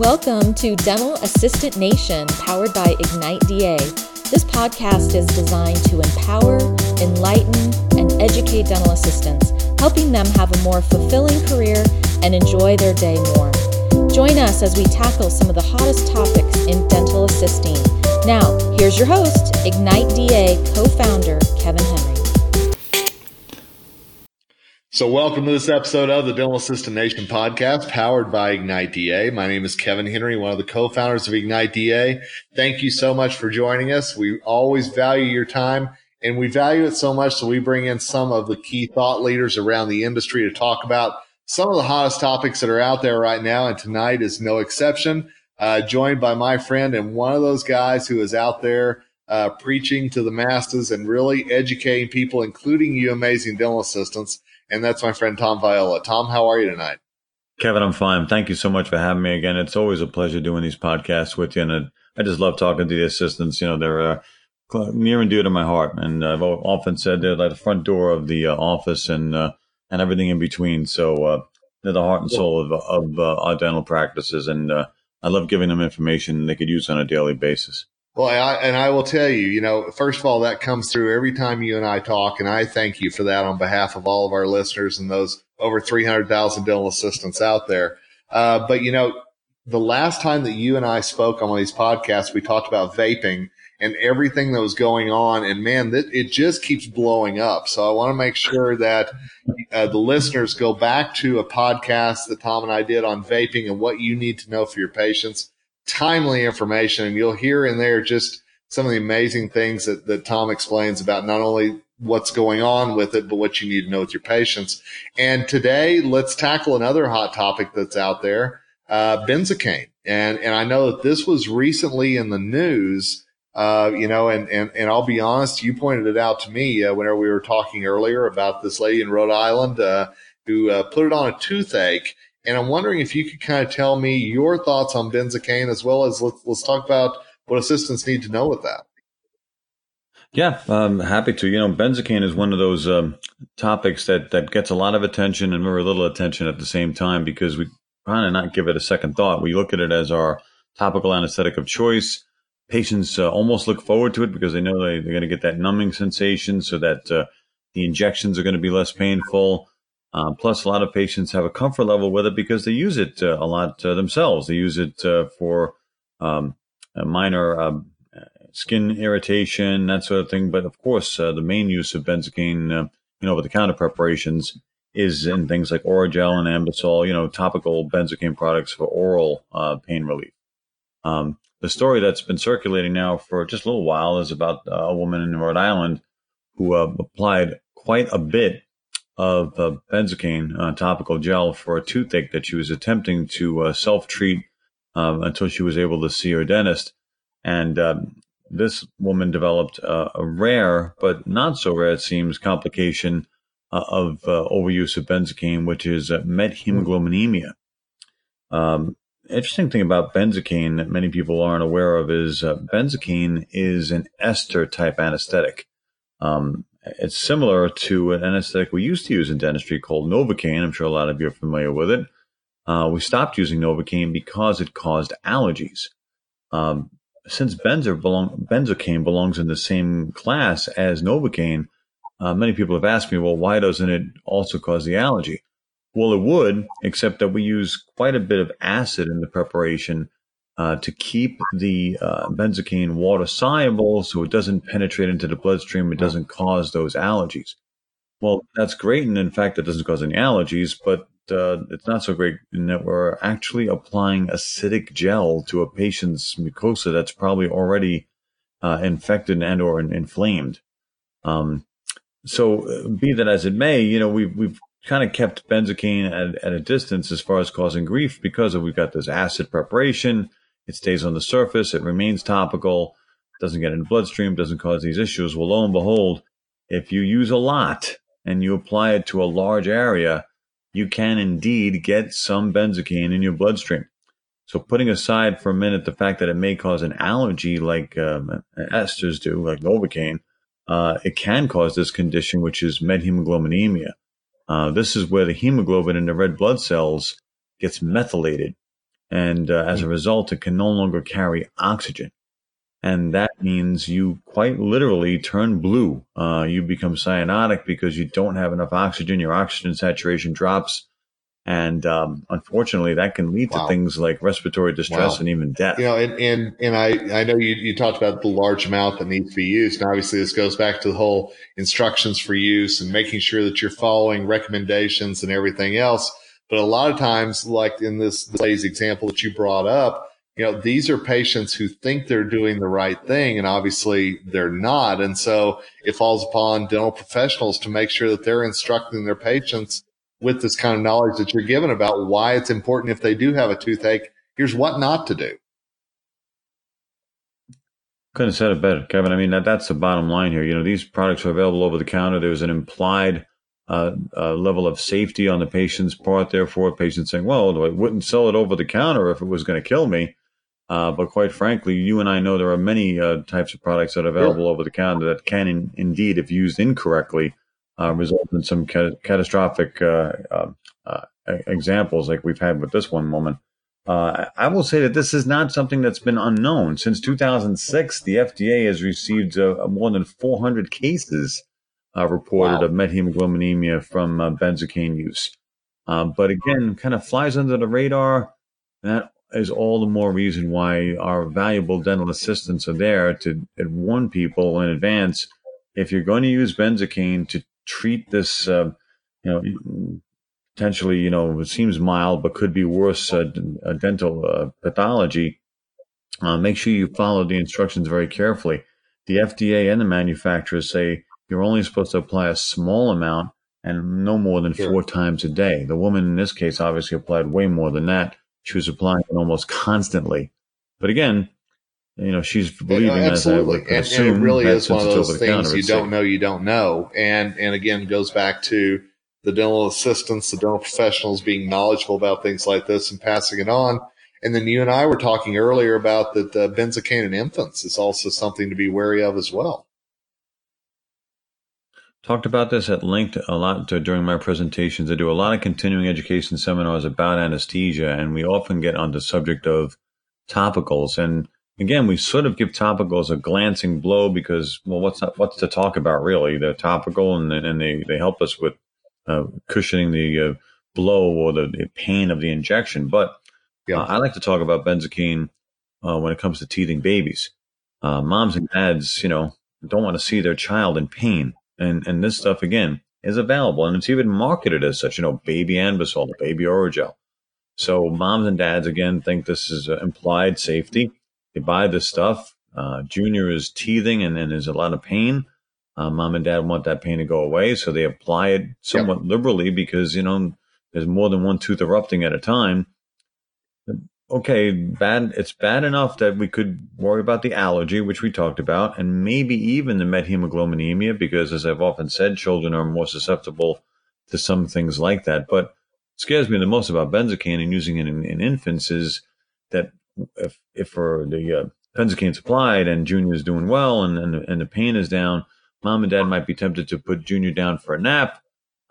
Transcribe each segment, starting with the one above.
Welcome to Dental Assistant Nation, powered by Ignite DA. This podcast is designed to empower, enlighten, and educate dental assistants, helping them have a more fulfilling career and enjoy their day more. Join us as we tackle some of the hottest topics in dental assisting. Now, here's your host, Ignite DA co founder, Kevin Henry. So, welcome to this episode of the Dental Assistant Nation podcast powered by Ignite DA. My name is Kevin Henry, one of the co founders of Ignite DA. Thank you so much for joining us. We always value your time and we value it so much that we bring in some of the key thought leaders around the industry to talk about some of the hottest topics that are out there right now. And tonight is no exception. Uh, joined by my friend and one of those guys who is out there uh, preaching to the masses and really educating people, including you amazing dental assistants. And that's my friend Tom Viola. Tom, how are you tonight? Kevin, I'm fine. Thank you so much for having me again. It's always a pleasure doing these podcasts with you. And I just love talking to the assistants. You know, they're uh, near and dear to my heart. And I've often said they're like the front door of the uh, office and, uh, and everything in between. So uh, they're the heart and soul of, of uh, our dental practices, and uh, I love giving them information they could use on a daily basis. Well, I, and I will tell you, you know, first of all, that comes through every time you and I talk, and I thank you for that on behalf of all of our listeners and those over 300,000 dental assistants out there. Uh, but you know, the last time that you and I spoke on one of these podcasts, we talked about vaping and everything that was going on. And man, it just keeps blowing up. So I want to make sure that uh, the listeners go back to a podcast that Tom and I did on vaping and what you need to know for your patients. Timely information, and you'll hear in there just some of the amazing things that, that Tom explains about not only what's going on with it, but what you need to know with your patients. And today, let's tackle another hot topic that's out there, uh, benzocaine. And, and I know that this was recently in the news uh, you know, and, and, and I'll be honest, you pointed it out to me uh, whenever we were talking earlier about this lady in Rhode Island uh, who uh, put it on a toothache. And I'm wondering if you could kind of tell me your thoughts on benzocaine as well as let's, let's talk about what assistants need to know with that. Yeah, I'm happy to. You know, benzocaine is one of those um, topics that, that gets a lot of attention and very little attention at the same time because we kind of not give it a second thought. We look at it as our topical anesthetic of choice patients uh, almost look forward to it because they know they, are going to get that numbing sensation so that uh, the injections are going to be less painful. Uh, plus, a lot of patients have a comfort level with it because they use it uh, a lot uh, themselves. They use it uh, for um, minor um, skin irritation, that sort of thing. But of course, the main use of benzocaine, you know, over the counter preparations is in things like Orajel and Anbesol, you know, topical benzocaine products for oral pain relief. Um, the story that's been circulating now for just a little while is about uh, a woman in Rhode Island who uh, applied quite a bit of uh, benzocaine uh, topical gel for a toothache that she was attempting to uh, self treat um, until she was able to see her dentist. And um, this woman developed a rare, but not so rare, it seems, complication uh, of overuse of benzocaine, which is methemoglobinemia. Um, interesting thing about benzocaine that many people aren't aware of is uh, benzocaine is an ester type anesthetic. Um, it's similar to an anesthetic we used to use in dentistry called Novocaine. I'm sure a lot of you are familiar with it. Uh, we stopped using Novocaine because it caused allergies. Um, since belong, benzocaine belongs in the same class as Novocaine, uh, many people have asked me, well, why doesn't it also cause the allergy? Well, it would, except that we use quite a bit of acid in the preparation uh, to keep the uh, benzocaine water soluble so it doesn't penetrate into the bloodstream. It doesn't cause those allergies. Well, that's great. And in fact, it doesn't cause any allergies, but uh, it's not so great in that we're actually applying acidic gel to a patient's mucosa that's probably already uh, infected and or inflamed. Um, so uh, be that as it may, you know, we've, we've kind of kept benzocaine at, at a distance as far as causing grief because of, we've got this acid preparation. It stays on the surface. It remains topical. Doesn't get in the bloodstream. Doesn't cause these issues. Well, lo and behold, if you use a lot and you apply it to a large area, you can indeed get some benzocaine in your bloodstream. So putting aside for a minute the fact that it may cause an allergy like um, esters do, like Novocaine, uh, it can cause this condition, which is methemoglobinemia. Uh, this is where the hemoglobin in the red blood cells gets methylated. And uh, as a result, it can no longer carry oxygen. And that means you quite literally turn blue. Uh, you become cyanotic because you don't have enough oxygen. Your oxygen saturation drops. And um, unfortunately, that can lead wow. to things like respiratory distress wow. and even death. You know, and and, and I, I know you, you talked about the large amount that needs to be used. And obviously, this goes back to the whole instructions for use and making sure that you're following recommendations and everything else. But a lot of times, like in this today's example that you brought up, you know, these are patients who think they're doing the right thing and obviously they're not. And so it falls upon dental professionals to make sure that they're instructing their patients with this kind of knowledge that you're given about why it's important if they do have a toothache. Here's what not to do. Couldn't have said it better, Kevin. I mean, that, that's the bottom line here. You know, these products are available over the counter. There's an implied uh, uh, level of safety on the patient's part. Therefore, patients saying, well, I wouldn't sell it over the counter if it was going to kill me. Uh, but quite frankly, you and I know there are many uh, types of products that are available sure. over the counter that can in, indeed, if used incorrectly, uh, result in some ca- catastrophic uh, examples like we've had with this one woman. I will say that this is not something that's been unknown. Since 2006, the FDA has received more than 400 cases uh, reported wow. of methemoglobinemia from uh, benzocaine use. Um, but again, kind of flies under the radar. That is all the more reason why our valuable dental assistants are there to warn people in advance. If you're going to use benzocaine to treat this, uh, you know, potentially, you know, it seems mild but could be worse uh, dental uh, pathology, uh, make sure you follow the instructions very carefully. The FDA and the manufacturers say you're only supposed to apply a small amount and no more than four times a day. The woman in this case obviously applied way more than that. She was applying it almost constantly. But again, you know, she's believing yeah, absolutely. and, and, it really is one of those things you don't know, you don't know. And, and again, goes back to the dental assistants, the dental professionals being knowledgeable about things like this and passing it on. And then you and I were talking earlier about that uh, benzocaine in infants is also something to be wary of as well talked about this at length a lot during my presentations. I do a lot of continuing education seminars about anesthesia, and we often get on the subject of topicals. And again, we sort of give topicals a glancing blow because, well, what's not, what's to talk about really? They're topical, and and they they help us with uh, cushioning the uh, blow or the, the, pain of the injection. But yeah. uh, I like to talk about benzocaine uh, when it comes to teething babies. Uh, moms and dads, you know, don't want to see their child in pain and and this stuff again is available and it's even marketed as such. You know, baby Anbesol, baby Orajel. So moms and dads again think this is implied safety. They buy this stuff. Uh, junior is teething and, and there's a lot of pain. Uh, mom and dad want that pain to go away, so they apply it somewhat yep. liberally because you know there's more than one tooth erupting at a time okay, bad. It's bad enough that we could worry about the allergy, which we talked about, and maybe even the methemoglobinemia, because as I've often said, children are more susceptible to some things like that. But scares me the most about benzocaine and using it in, in infants is that if if for the uh, benzocaine's applied and Junior is doing well and, and and the pain is down, mom and dad might be tempted to put Junior down for a nap.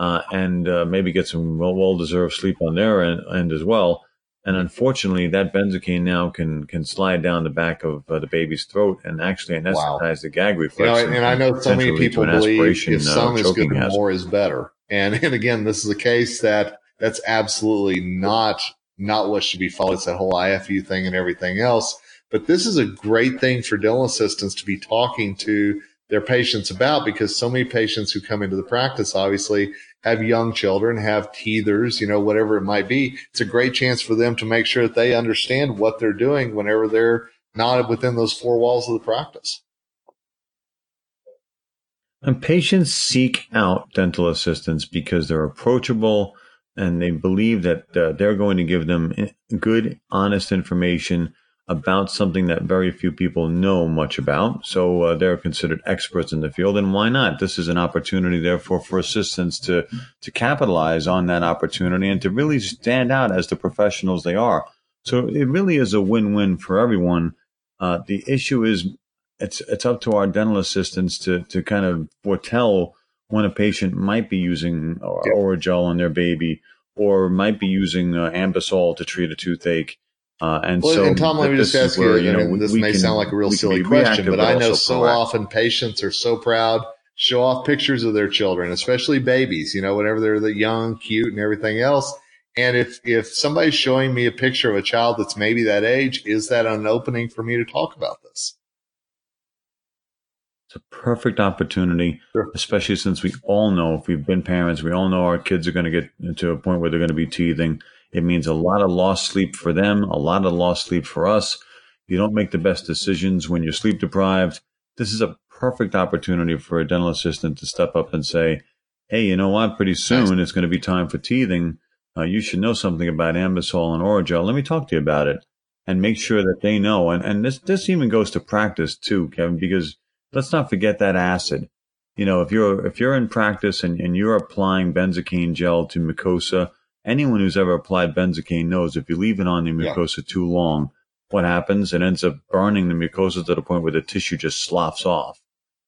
Uh, and uh, maybe get some well deserved sleep on their end, end as well and unfortunately, that benzocaine now can can slide down the back of uh, the baby's throat and actually anesthetize wow. the gag reflex. You know, and, and I know so many people believe if some uh, is good, hazard. more is better. And and again, this is a case that that's absolutely not not what should be followed. It's that whole IFU thing and everything else. But this is a great thing for dental assistants to be talking to their patients about because so many patients who come into the practice obviously have young children, have teethers, you know, whatever it might be. It's a great chance for them to make sure that they understand what they're doing whenever they're not within those four walls of the practice. And patients seek out dental assistants because they're approachable and they believe that uh, they're going to give them good, honest information about something that very few people know much about. So uh, they're considered experts in the field, and why not? This is an opportunity, therefore, for assistants to to capitalize on that opportunity and to really stand out as the professionals they are. So it really is a win-win for everyone. Uh, the issue is it's it's up to our dental assistants to to kind of foretell when a patient might be using Orajel on their baby or might be using uh, Anbesol to treat a toothache Uh, and well, so, and Tom, let me just ask where, you, you know, this may can, sound like a real silly question, but, but I know so proactive. often patients are so proud, show off pictures of their children, especially babies, you know, whenever they're the young, cute and everything else. And if, if somebody's showing me a picture of a child that's maybe that age, is that an opening for me to talk about this? It's a perfect opportunity, sure. especially since we all know if we've been parents, we all know our kids are going to get to a point where they're going to be teething. It means a lot of lost sleep for them, a lot of lost sleep for us. You don't make the best decisions when you're sleep deprived. This is a perfect opportunity for a dental assistant to step up and say, Hey, you know what? Pretty soon it's going to be time for teething. Uh, you should know something about Anbesol and Orajel. Let me talk to you about it and make sure that they know. And, and this, this even goes to practice too, Kevin, because let's not forget that acid. You know, if you're, if you're in practice and, and you're applying benzocaine gel to mucosa, anyone who's ever applied benzocaine knows if you leave it on the mucosa yeah. too long, what happens? It ends up burning the mucosa to the point where the tissue just sloughs off.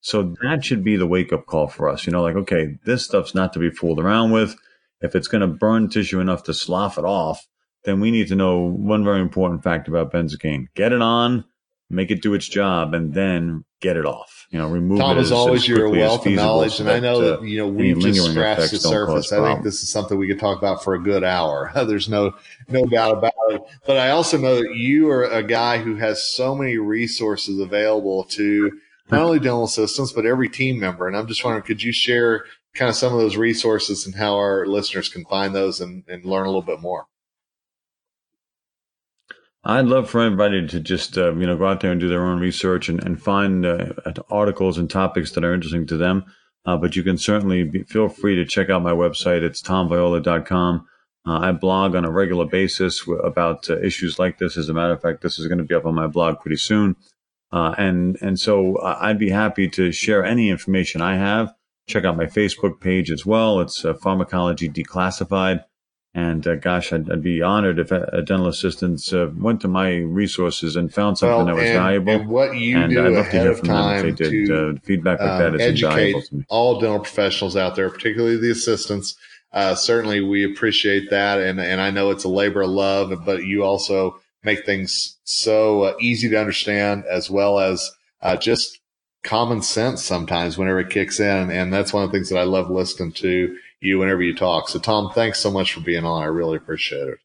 So that should be the wake up call for us. You know, like, okay, this stuff's not to be fooled around with. If it's going to burn tissue enough to slough it off, then we need to know one very important fact about benzocaine. Get it on, make it do its job, and then get it off. You know, remove Tom, it. as, as always, you're a wealth of knowledge, and I know that, uh, you know we've just scratched the surface. I think this is something we could talk about for a good hour. There's no no doubt about it. But I also know that you are a guy who has so many resources available to not only dental assistants but every team member. And I'm just wondering, could you share kind of some of those resources and how our listeners can find those and, and learn a little bit more? I'd love for everybody to just uh, you know go out there and do their own research and, and find uh, articles and topics that are interesting to them. Uh, but you can certainly be, feel free to check out my website. It's tomviola.com. Uh, I blog on a regular basis about uh, issues like this. As a matter of fact, this is going to be up on my blog pretty soon. Uh, and and so I'd be happy to share any information I have. Check out my Facebook page as well. It's Pharmacology Declassified. And uh, gosh, I'd, I'd, be honored if a, dental assistant uh, went to my resources and found something well, that was and, valuable. And what you and do I'd love to hear from them if they did. To, uh, feedback like um, that is invaluable to me. All dental professionals out there, particularly the assistants. Uh, certainly, we appreciate that, and and I know it's a labor of love, but you also make things so uh, easy to understand, as well as uh, just common sense sometimes whenever it kicks in, and that's one of the things that I love listening to you whenever you talk. So, Tom, thanks so much for being on. I really appreciate it.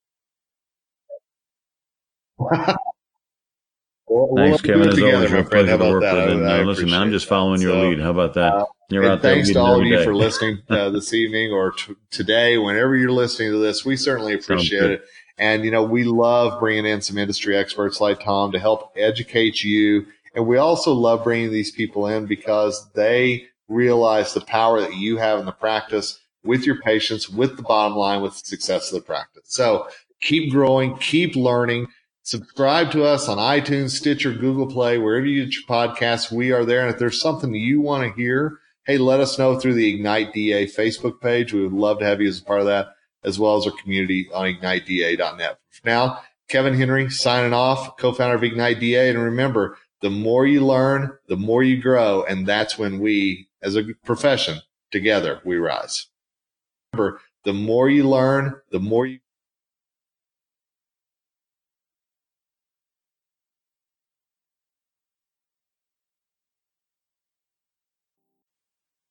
We'll, thanks, Kevin. As always, a pleasure to work that? with. And, uh, listen, man, I'm just following your so, lead. How about that? Uh, you're out there. Thanks to all of you day. for listening uh, this evening or t- today, whenever you're listening to this. We certainly appreciate it. And, you know, we love bringing in some industry experts like Tom to help educate you. And we also love bringing these people in because they realize the power that you have in the practice with your patients, with the bottom line, with the success of the practice. So keep growing, keep learning. Subscribe to us on iTunes, Stitcher, Google Play, wherever you get your podcasts. We are there. And if there's something you want to hear, hey, let us know through the Ignite DA Facebook page. We would love to have you as a part of that, as well as our community on igniteda.net. For now, Kevin Henry signing off, co-founder of Ignite DA. And remember, the more you learn, the more you grow. And that's when we, as a profession, together, we rise remember, the more you learn, the more you